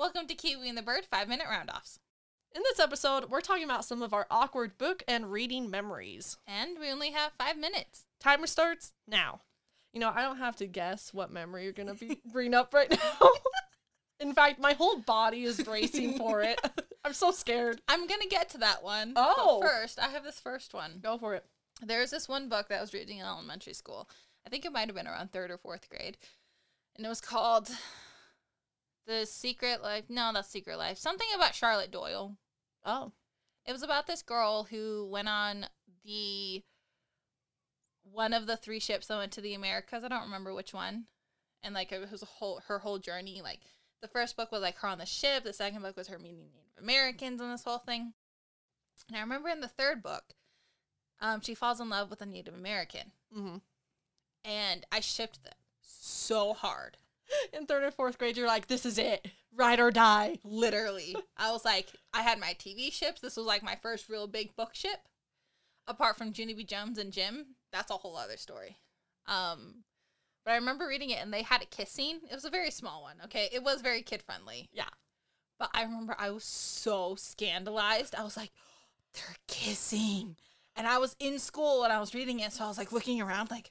Welcome to Kiwi and the Bird 5 Minute Roundoffs. In this episode, we're talking about some of our awkward book and reading memories. And we only have five minutes. Timer starts now. You know, I don't have to guess what memory you're going to be bringing up right now. In fact, my whole body is bracing for it. I'm so scared. I'm going to get to that one. Oh. First, I have this first one. Go for it. There's this one book that I was reading in elementary school. I think it might have been around third or fourth grade. And it was called The Secret Life. No, that's Secret Life. Something about Charlotte Doyle. Oh. It was about this girl who went on the one of the three ships that went to the Americas. I don't remember which one. And like it was a whole her whole journey. Like the first book was like her on the ship. The second book was her meeting Native Americans and this whole thing. And I remember in the third book, um, she falls in love with a Native American, hmm and I shipped them so hard. In third or fourth grade, you're like, this is it. Ride or die. Literally. I was like, I had my TV ships. This was like my first real big book ship. Apart from Junie B. Jones and Jim, that's a whole other story. Um, but I remember reading it and they had a kiss scene. It was a very small one, okay? It was very kid friendly. Yeah. But I remember I was so scandalized. I was like, they're kissing. And I was in school and I was reading it, so I was like looking around like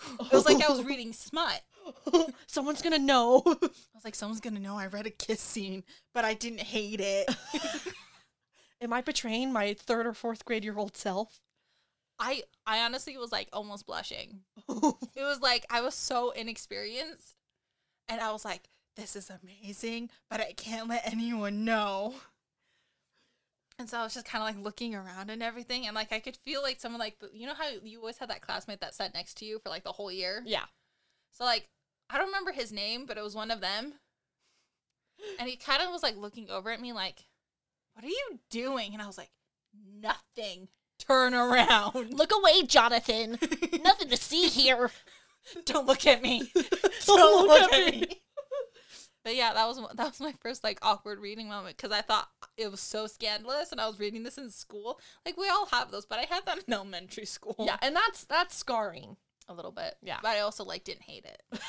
it was like I was reading smut. Someone's to know. I was like, someone's gonna know I read a kiss scene, but I didn't hate it. Am I betraying my third or fourth grade year old self? I I honestly was like almost blushing. It was like I was so inexperienced, and I was like, "This is amazing," but I can't let anyone know. And so I was just kind of like looking around and everything, and like I could feel like someone like you know how you always had that classmate that sat next to you for like the whole year. yeah. So like I don't remember his name, but it was one of them. And he kind of was like looking over at me like, "What are you doing?" And I was like, "Nothing. Turn around. Look away, Jonathan. Nothing to see here. Don't look at me. Don't look at me." But yeah, that was that was my first like awkward reading moment because I thought it was so scandalous, and I was reading this in school. Like we all have those, but I had that in elementary school. Yeah, and that's that's scarring. A little bit. Yeah. but I also like didn't hate it.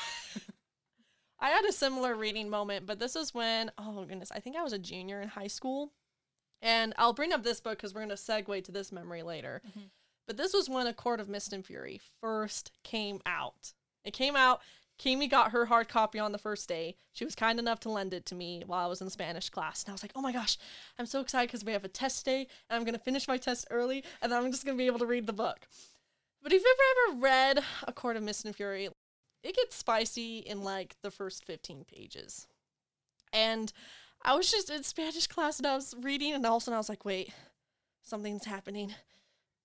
I had a similar reading moment, but this is when, oh goodness, I think I was a junior in high school. And I'll bring up this book because we're going to segue to this memory later. Mhm. But this was when A Court of Mist and Fury first came out. It came out, Kimi got her hard copy on the first day. She was kind enough to lend it to me while I was in Spanish class. And I was like, oh my gosh, I'm so excited because we have a test day and I'm going to finish my test early and then I'm just going to be able to read the book. But if you've ever read A Court of Mist and Fury, it gets spicy in like the first 15 pages. And I was just in Spanish class and I was reading, and all of a sudden I was like, wait, something's happening.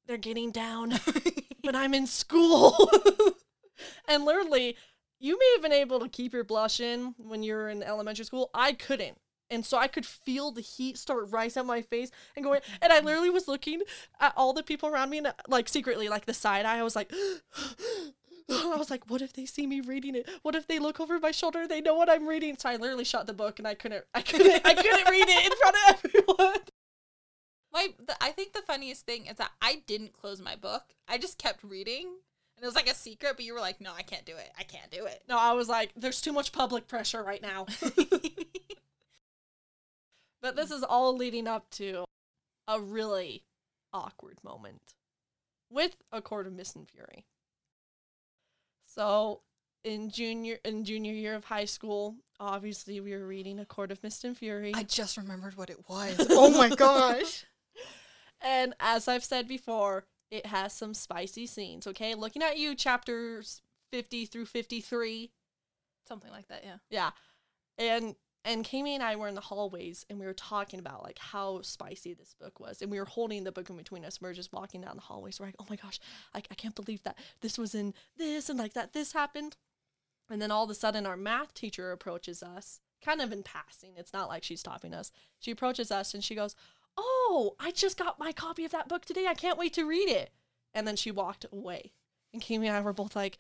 They're getting down, but I'm in school. and literally, you may have been able to keep your blush in when you were in elementary school. I couldn't. And so I could feel the heat start rising up my face and going, and I literally was looking at all the people around me and like secretly, like the side eye, I was like, I was like, what if they see me reading it? What if they look over my shoulder? They know what I'm reading. So I literally shut the book and I couldn't, I couldn't, I couldn't read it in front of everyone. My, the, I think the funniest thing is that I didn't close my book. I just kept reading, and it was like a secret. But you were like, "No, I can't do it. I can't do it." No, I was like, there's too much public pressure right now. but this is all leading up to a really awkward moment with A Court of Mist and Fury. So in junior in junior year of high school, obviously we were reading A Court of Mist and Fury. I just remembered what it was. oh my gosh! And as I've said before, it has some spicy scenes, okay? Looking at you, chapters 50 through 53. Something like that. Yeah. Yeah. And and Kami and I were in the hallways and we were talking about like how spicy this book was. And we were holding the book in between us. We were just walking down the hallways. We're like, oh my gosh, I, I can't believe that this was in this and like that this happened. And then all of a sudden our math teacher approaches us kind of in passing. It's not like she's stopping us. She approaches us and she goes, "Oh, I just got my copy of that book today. I can't wait to read it." And then she walked away. And Kimi and I were both like,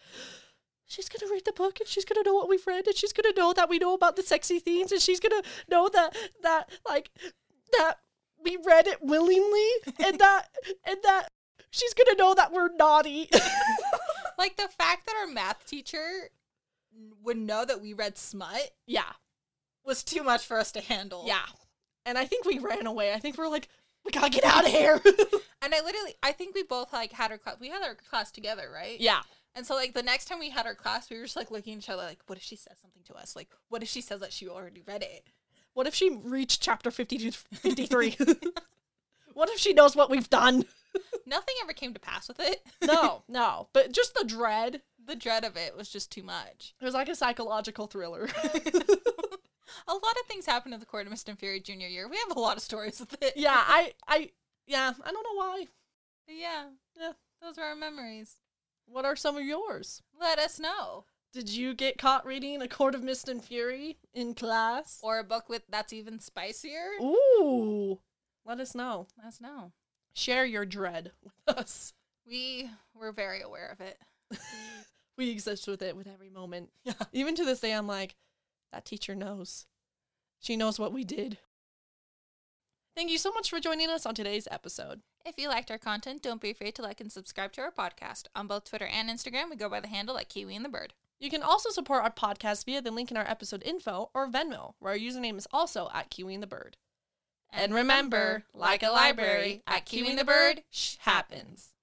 she's gonna read the book and she's gonna know what we've read and she's gonna know that we know about the sexy themes and she's gonna know that that like that we read it willingly and that and that she's gonna know that we're naughty. Like the fact that our math teacher would know that we read smut yeah, was too much for us to handle. yeah. And I think we ran away. I think we're like, we gotta get out of here. And I literally, I think we both like had our class. We had our class together, right? yeah. And so like the next time we had our class, we were just like looking at each other, like, what if she says something to us? Like, what if she says that she already read it? What if she reached chapter 52 53? what if she knows what we've done? Nothing ever came to pass with it. No, no. But just the dread. the dread of it was just too much. It was like a psychological thriller. A lot of things happened in the Court of Mist and Fury junior year. We have a lot of stories with it. yeah, I, I, yeah, I don't know why. But yeah, Yeah. those were our memories. What are some of yours? Let us know. Did you get caught reading A Court of Mist and Fury in class? Or a book with that's even spicier. Ooh. Let us know. Let us know. Share your dread with us. We were very aware of it. We exist with it with every moment. Yeah. Even to this day, I'm like, that teacher knows. She knows what we did. Thank you so much for joining us on today's episode. If you liked our content, don't be afraid to like and subscribe to our podcast. On both Twitter and Instagram, we go by the handle at Kiwi and the Bird. You can also support our podcast via the link in our episode info or Venmo, where our username is also at Kiwi and the Bird. And remember, like a library, at Kiwi and the Bird, shh happens.